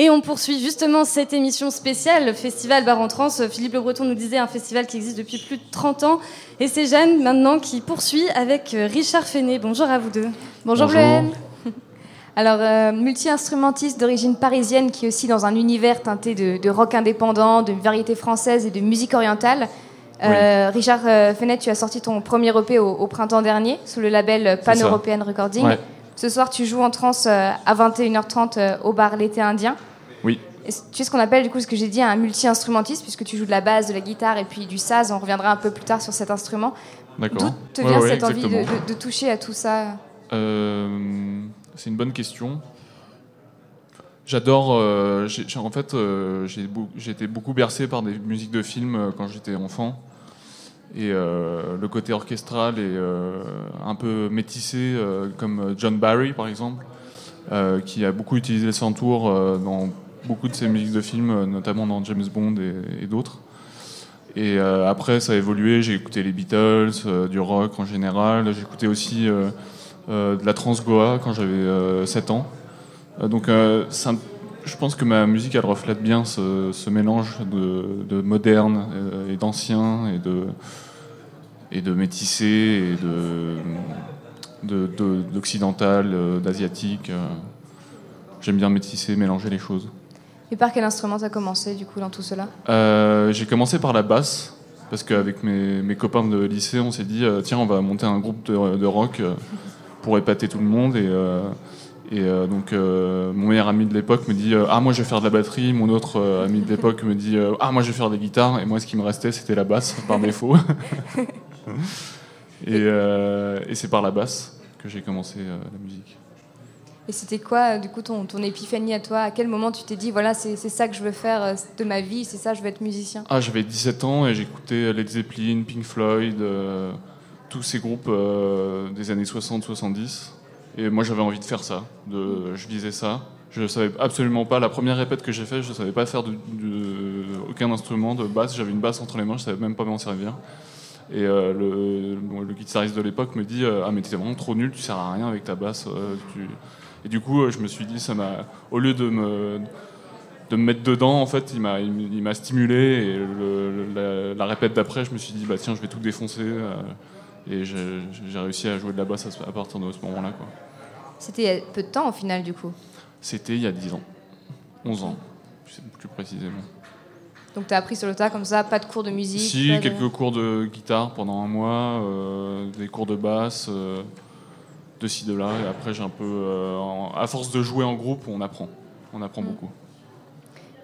Et on poursuit justement cette émission spéciale, le Festival Bar en Trans. Philippe Le Breton nous disait un festival qui existe depuis plus de 30 ans. Et c'est Jeanne maintenant qui poursuit avec euh, Richard Fenet. Bonjour à vous deux. Bonjour, Bonjour. Alors, euh, multi-instrumentiste d'origine parisienne qui est aussi dans un univers teinté de, rock indépendant, de variété française et de musique orientale. Euh, Richard Fenet, tu as sorti ton premier EP au, printemps dernier sous le label Pan European Recording. Ce soir, tu joues en trans à 21h30 au bar L'été Indien. Oui. tu es ce qu'on appelle, du coup, ce que j'ai dit, un multi-instrumentiste, puisque tu joues de la basse, de la guitare et puis du saz. On reviendra un peu plus tard sur cet instrument. D'où te vient cette envie de, toucher à tout ça euh, C'est une bonne question. J'adore. Euh, en fait, euh, j'ai été beaucoup bercé par des musiques de films quand j'étais enfant. Et le côté orchestral est un peu métissé, comme John Barry, par exemple, qui a beaucoup utilisé le santour dans beaucoup de ses musiques de films, euh, notamment dans James Bond et, d'autres. Et euh, après, ça a évolué. J'ai écouté les Beatles, euh, du rock en général. J'ai écouté aussi de la trans goa quand j'avais 7 ans. donc, je pense que ma musique, elle reflète bien ce, mélange de, moderne et d'ancien et de, et de métissé et de, d'occidental, d'asiatique. J'aime bien métisser, mélanger les choses. Et par quel instrument tu as commencé du coup dans tout cela? Euh, J'ai commencé par la basse, parce qu'avec mes, mes, copains de lycée, on s'est dit euh, tiens, on va monter un groupe de, rock euh, pour épater tout le monde. Et, et donc mon meilleur ami de l'époque me dit ah moi je vais faire de la batterie, mon autre ami de l'époque me dit ah moi je vais faire des guitares, et moi ce qui me restait c'était la basse par défaut. et, et c'est par la basse que j'ai commencé la musique. Et c'était quoi, du coup, ton, ton, épiphanie à toi? À quel moment tu t'es dit, voilà, c'est ça que je veux faire euh, de ma vie, c'est ça, je veux être musicien? Ah, j'avais 17 ans et j'écoutais Led Zeppelin, Pink Floyd, euh, tous ces groupes euh, des années 60-70. Et moi, j'avais envie de faire ça. De, je visais ça. Je ne savais absolument pas. La première répète que j'ai faite, je ne savais pas faire de, aucun instrument de basse. J'avais une basse entre les mains, je ne savais même pas m'en servir. Et le, le, guitariste de l'époque me dit Ah, mais tu es vraiment trop nul, tu sers à rien avec ta basse. Tu et du coup, euh, je me suis dit, ça m'a, au lieu de me, de me mettre dedans, en fait, il m'a, il, m'a stimulé. Et la, répète d'après, je me suis dit, bah tiens, je vais tout défoncer. Euh, et j'ai, réussi à jouer de la basse à, partir de ce moment-là. Quoi. C'était il y a peu de temps au final, du coup? C'était il y a 10 ans. 11 ans, plus précisément. Donc tu as appris sur le tas comme ça, pas de cours de musique Si, quelques cours de guitare pendant un mois, euh, des cours de basse de ci, de là. Et après, j'ai un peu. Euh, à force de jouer en groupe, on apprend. On apprend mm. beaucoup.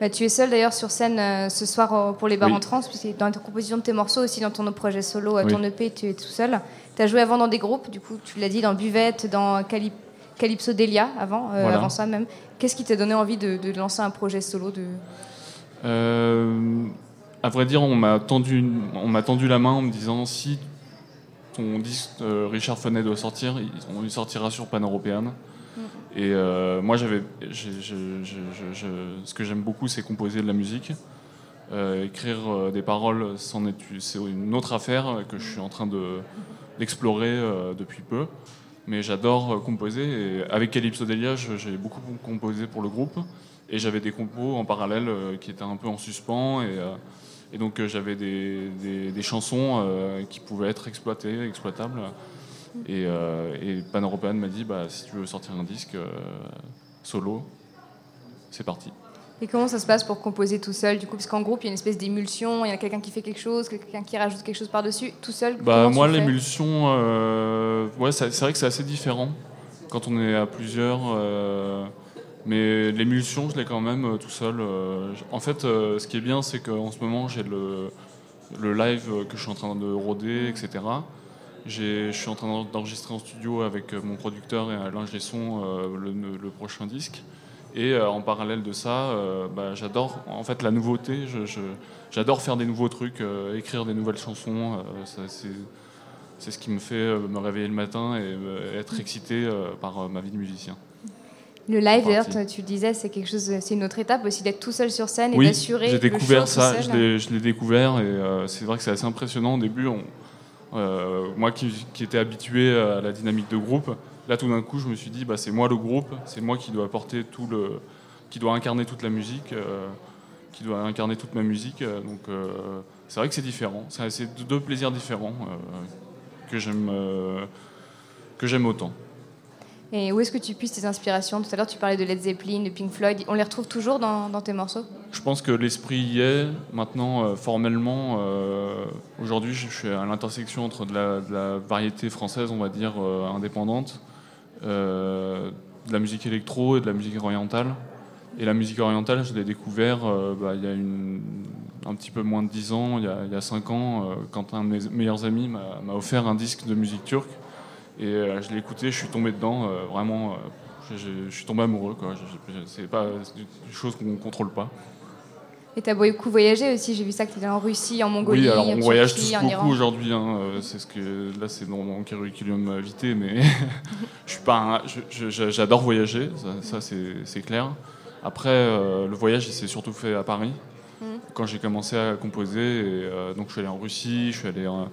Bah, tu es seul d'ailleurs sur scène euh, ce soir euh, pour les bars en trans, puisque dans ta composition de tes morceaux, aussi dans ton projet solo, ton EP, tu es tout seul. Tu as joué avant dans des groupes, du coup, tu l'as dit, dans Buvette, dans Calypso Delia, avant, avant ça même. Qu'est-ce qui t'a donné envie de, lancer un projet solo de... à vrai dire, on m'a tendu, on m'a tendu la main en me disant si ton disque euh, Richard Fenet doit sortir, il, sortira sur Pan Européen. Mm. Et euh, moi, j'avais, ce que j'aime beaucoup, c'est composer de la musique. Euh, écrire des paroles, c'est une autre affaire que je suis en train de, d'explorer depuis peu. Mais j'adore composer. Et avec Calypso Delia, j'ai beaucoup composé pour le groupe. Et j'avais des compos en parallèle qui étaient un peu en suspens. Et, et donc euh, j'avais des, des, chansons euh, qui pouvaient être exploitées, exploitables. Et, euh, et Pan European m'a dit bah, si tu veux sortir un disque solo, c'est parti. Et comment ça se passe pour composer tout seul du coup? Parce qu'en groupe, il y a une espèce d'émulsion, il y a quelqu'un qui fait quelque chose, quelqu'un qui rajoute quelque chose par-dessus, tout seul bah, Moi, l'émulsion, ouais, c'est vrai que c'est assez différent quand on est à plusieurs. Mais l'émulsion, je l'ai quand même euh, tout seul. Euh, en fait, euh, ce qui est bien, c'est qu'en ce moment, j'ai le, le, live que je suis en train de rôder, etc. Je suis en train d'enregistrer en studio avec mon producteur et l'ingé le, le, prochain disque. Et en parallèle de ça, bah, j'adore en fait la nouveauté. J'adore faire des nouveaux trucs, écrire des nouvelles chansons. c'est ce qui me fait me réveiller le matin et être excité par ma vie de musicien. Le live, d'ailleurs, tu disais, c'est quelque chose, c'est une autre étape aussi d'être tout seul sur scène et oui, d'assurer. J'ai découvert ça, je l'ai découvert et euh, c'est vrai que c'est assez impressionnant. Au début, on, euh, moi qui, qui, étais habitué à la dynamique de groupe, là tout d'un coup, je me suis dit, bah, c'est moi le groupe, c'est moi qui dois apporter tout le, qui doit incarner toute la musique, qui doit incarner toute ma musique. donc c'est vrai que c'est différent. C'est deux plaisirs différents que j'aime que j'aime autant. Et où est-ce que tu puisses tes inspirations? Tout à l'heure, tu parlais de Led Zeppelin, de Pink Floyd. On les retrouve toujours dans, tes morceaux? Je pense que l'esprit y est. Maintenant, euh, formellement, euh, aujourd'hui, je suis à l'intersection entre de la, variété française, on va dire, euh, indépendante, de la musique électro et de la musique orientale. Et la musique orientale, je l'ai découvert bah, il y a un petit peu moins de 10 ans, il y a 5 ans, quand un de mes meilleurs amis m'a offert un disque de musique turque. Et euh, je l'ai écouté, je suis tombé dedans, euh, vraiment, euh, je, suis tombé amoureux. C'est pas une chose qu'on contrôle pas. Et tu as beaucoup voyagé aussi, j'ai vu ça que tu étais en Russie, en Mongolie. Oui, alors on voyage tous beaucoup aujourd'hui. Hein, c'est ce que là c'est dans mon curriculum vitae, mais je suis pas. J'adore voyager, ça, c'est clair. Après, le voyage, il s'est surtout fait à Paris mmh. quand j'ai commencé à composer. Et, donc je suis allé en Russie, je suis allé en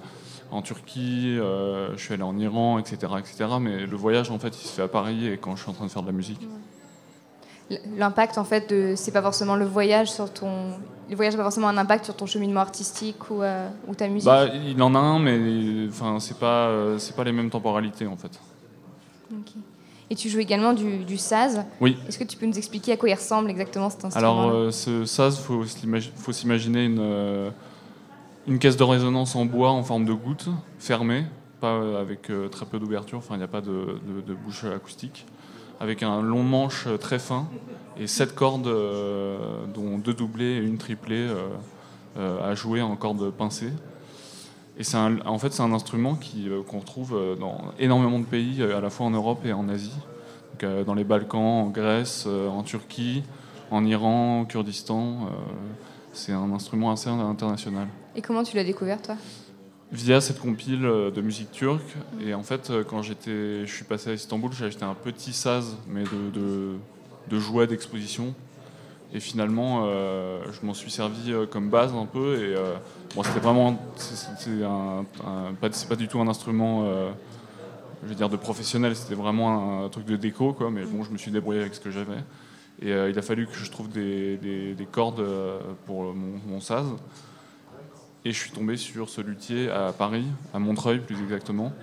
Turquie, euh, je suis allé en Iran, etc., etc. Mais le voyage, en fait, il se fait à Paris et quand je suis en train de faire de la musique. L'impact, en fait, de, c'est pas forcément le voyage sur ton, le voyage n'a pas forcément un impact sur ton cheminement artistique ou, euh, ou ta musique. Bah, il en a un, mais enfin, c'est pas, euh, c'est pas les mêmes temporalités, en fait. Et tu joues également du, du saz. Oui. Est-ce que tu peux nous expliquer à quoi il ressemble exactement cet instrument Alors, ce saz, faut, faut s'imaginer une une caisse de résonance en bois en forme de goutte, fermée, pas avec euh, très peu d'ouverture, enfin il n'y a pas de, bouche acoustique, avec un long manche euh, très fin et sept cordes, euh, dont deux doublées et une triplée à jouer en cordes pincées. Et c'est en fait c'est un instrument qu'on retrouve dans énormément de pays, à la fois en Europe et en Asie, dans les Balkans, en Grèce, en Turquie, en Iran, au Kurdistan. c'est un instrument assez international. Et comment tu l'as découvert, toi? Via cette compile euh, de musique turque. Et en fait, euh, quand je suis passé à Istanbul, j'ai acheté un petit saz, mais de, jouets d'exposition. Et finalement, euh, je m'en suis servi comme base un peu. Et bon, c'était vraiment, c'est pas, pas, du tout un instrument, je dire, de professionnel. C'était vraiment un, truc de déco, quoi. Mais bon, je me suis débrouillé avec ce que j'avais. Et il a fallu que je trouve des, des, cordes pour mon, mon saz. Et je suis tombé sur ce luthier à Paris, à Montreuil plus exactement,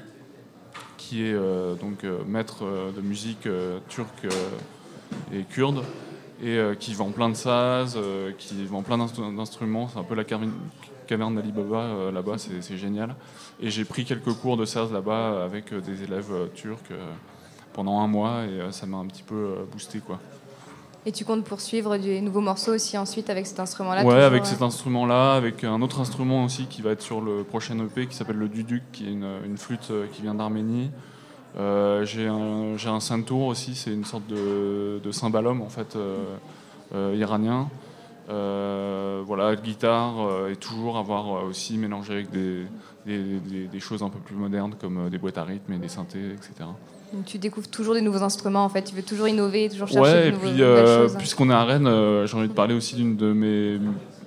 qui est euh, donc euh, maître euh, de musique turque et kurde, et qui vend plein de saz, qui vend plein d'instruments. C'est un peu la caverne d'Ali Baba là-bas, c'est génial. Et j'ai pris quelques cours de saz là-bas avec des élèves turcs pendant un mois, et ça m'a un petit peu boosté quoi. Et tu comptes poursuivre des nouveaux morceaux aussi ensuite avec cet instrument-là Ouais, avec cet instrument-là, avec un autre instrument aussi qui va être sur le prochain EP qui s'appelle le Duduk, qui est une, flûte euh, qui vient d'Arménie. Euh, j'ai un, un Santour aussi, c'est une sorte de, de cymbalum en fait euh, iranien. voilà, guitare et toujours avoir aussi mélangé avec des, des, des, choses un peu plus modernes comme des boîtes à rythme et des synthés, etc tu découvres toujours des nouveaux instruments, en fait. Tu veux toujours innover, toujours chercher ouais, de nouveaux, puis, euh, Puisqu'on est à Rennes, euh, j'ai envie de parler aussi d'une de mes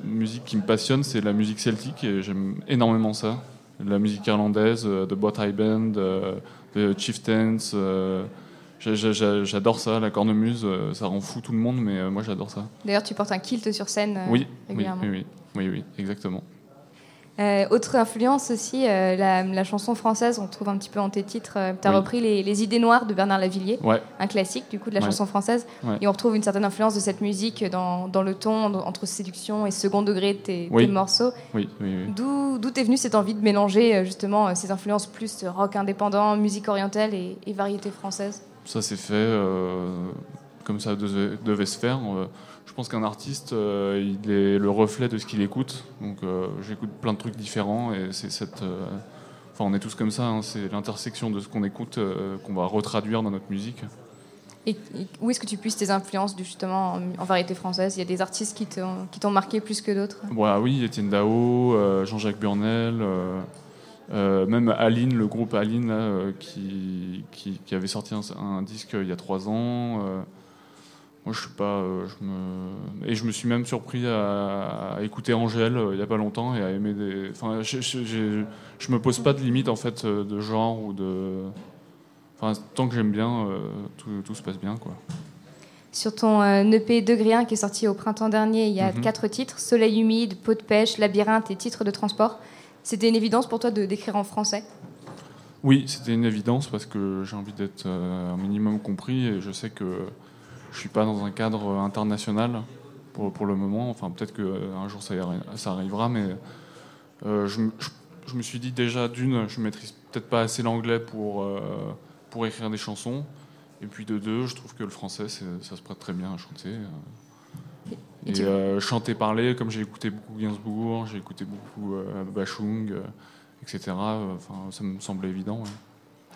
musiques qui me passionne, c'est la musique celtique, et j'aime énormément ça. La musique irlandaise, euh, de Bot High Band, de Chieftains. J'adore ça, la cornemuse, ça rend fou tout le monde, mais moi j'adore ça. D'ailleurs, tu portes un kilt sur scène oui, régulièrement. Oui, oui, oui, oui, exactement. Euh, autre influence aussi, euh, la, chanson française, on trouve un petit peu en tes titres. Euh, tu as repris les, Idées Noires de Bernard Lavillier, un classique du coup de la chanson française. Et on retrouve une certaine influence de cette musique dans, dans le ton, entre séduction et second degré de tes, morceaux. D'où est venue cette envie de mélanger justement ces influences plus rock indépendant, musique orientale et, et variété française? Ça s'est fait comme ça devait, devait se faire je pense qu'un artiste, euh, il est le reflet de ce qu'il écoute. Donc euh, j'écoute plein de trucs différents et c'est cette. Euh, enfin, on est tous comme ça. Hein, c'est l'intersection de ce qu'on écoute qu'on va retraduire dans notre musique. Et, où est-ce que tu puisses tes influences justement en, variété française? Il y a des artistes qui t'ont marqué plus que d'autres? Ouais, Oui, Étienne Dao, Jean-Jacques Burnel, même Aline, le groupe Aline qui, qui, avait sorti un, un, disque il y a trois ans. Moi, je suis pas. Euh, je me... Et je me suis même surpris à, écouter Angèle euh, il y a pas longtemps et à aimer des. Enfin, je, je, me pose pas de limite en fait euh, de genre ou de. Enfin, tant que j'aime bien, tout, tout, se passe bien, quoi. sur ton EP Degré 1 qui est sorti au printemps dernier. Il y a mhm. quatre titres Soleil humide, Peau de pêche, Labyrinthe et Titre de transport. C'était une évidence pour toi de d'écrire en français? Oui, c'était une évidence parce que j'ai envie d'être un minimum compris et je sais que je suis pas dans un cadre international pour, pour le moment. Enfin, peut-être qu'un jour ça, ça, arrivera, mais je, je je me suis dit déjà, d'une, je maîtrise peut-être pas assez l'anglais pour, euh, pour écrire des chansons. Et puis de deux, je trouve que le français, ça se prête très bien à chanter. Et, euh, chanter, parler, comme j'ai écouté beaucoup Gainsbourg, j'ai écouté beaucoup euh, Bachung, etc. Enfin, ça me semblait évident.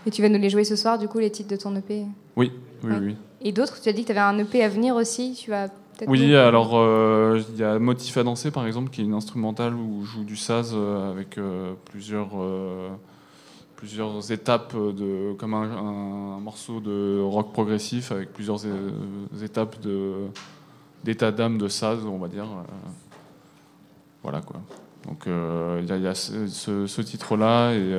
Et tu vas nous les jouer ce soir, du coup, les titres de ton EP Oui, oui, oui. Et d'autres Tu as dit que tu avais un EP à venir aussi. Tu vas oui, alors euh, il y a Motif à danser par exemple, qui est une instrumentale où je joue du saz euh, avec euh, plusieurs, plusieurs étapes, de, comme un, morceau de rock progressif avec plusieurs étapes d'état d'âme de saz, on va dire. voilà quoi. Donc il y, a, ce, titre-là et,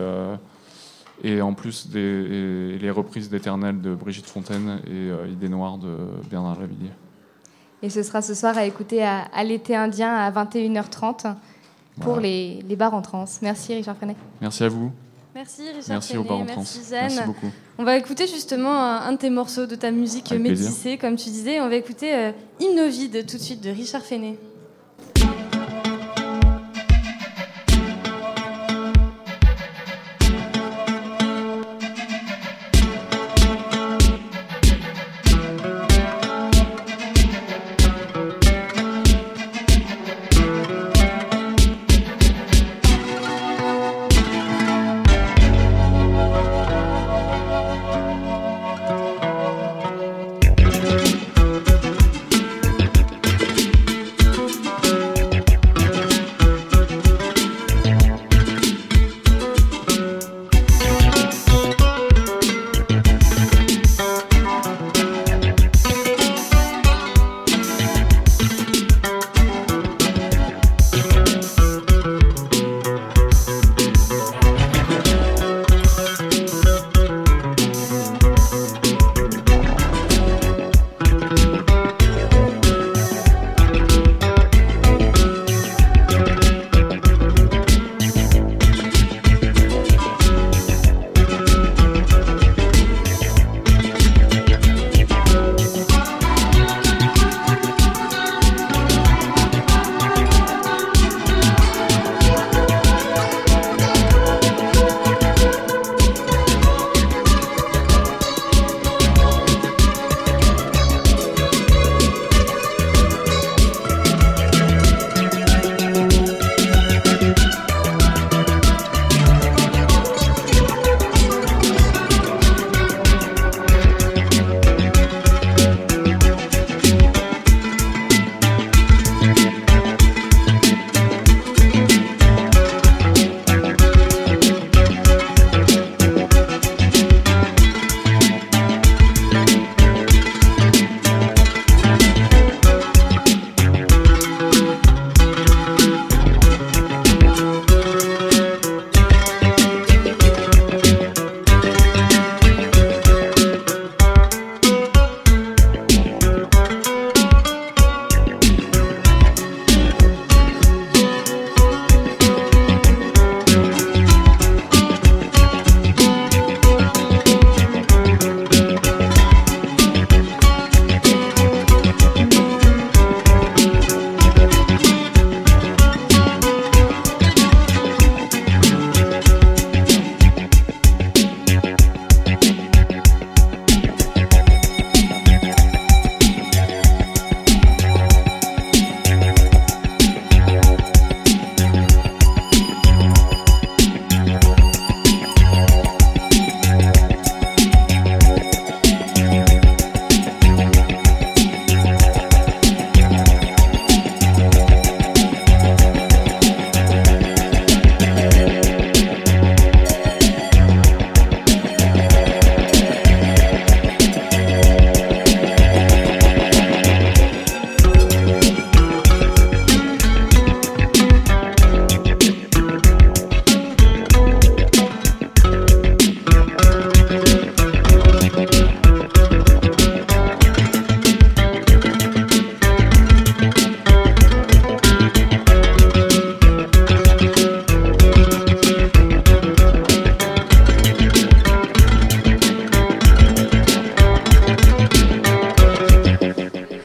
et en plus des, les reprises d'Éternel de Brigitte Fontaine et Idée Noire de Bernard Lavillier. Et ce sera ce soir à écouter à, l'été indien à 21h30 pour les, les, bars en trans. Merci Richard Frenet. Merci à vous. Merci Richard Merci aux bars en trans. Merci beaucoup. On va écouter justement un, de tes morceaux de ta musique métissée, comme tu disais. On va écouter euh, Innovide tout de suite de Richard Fenet.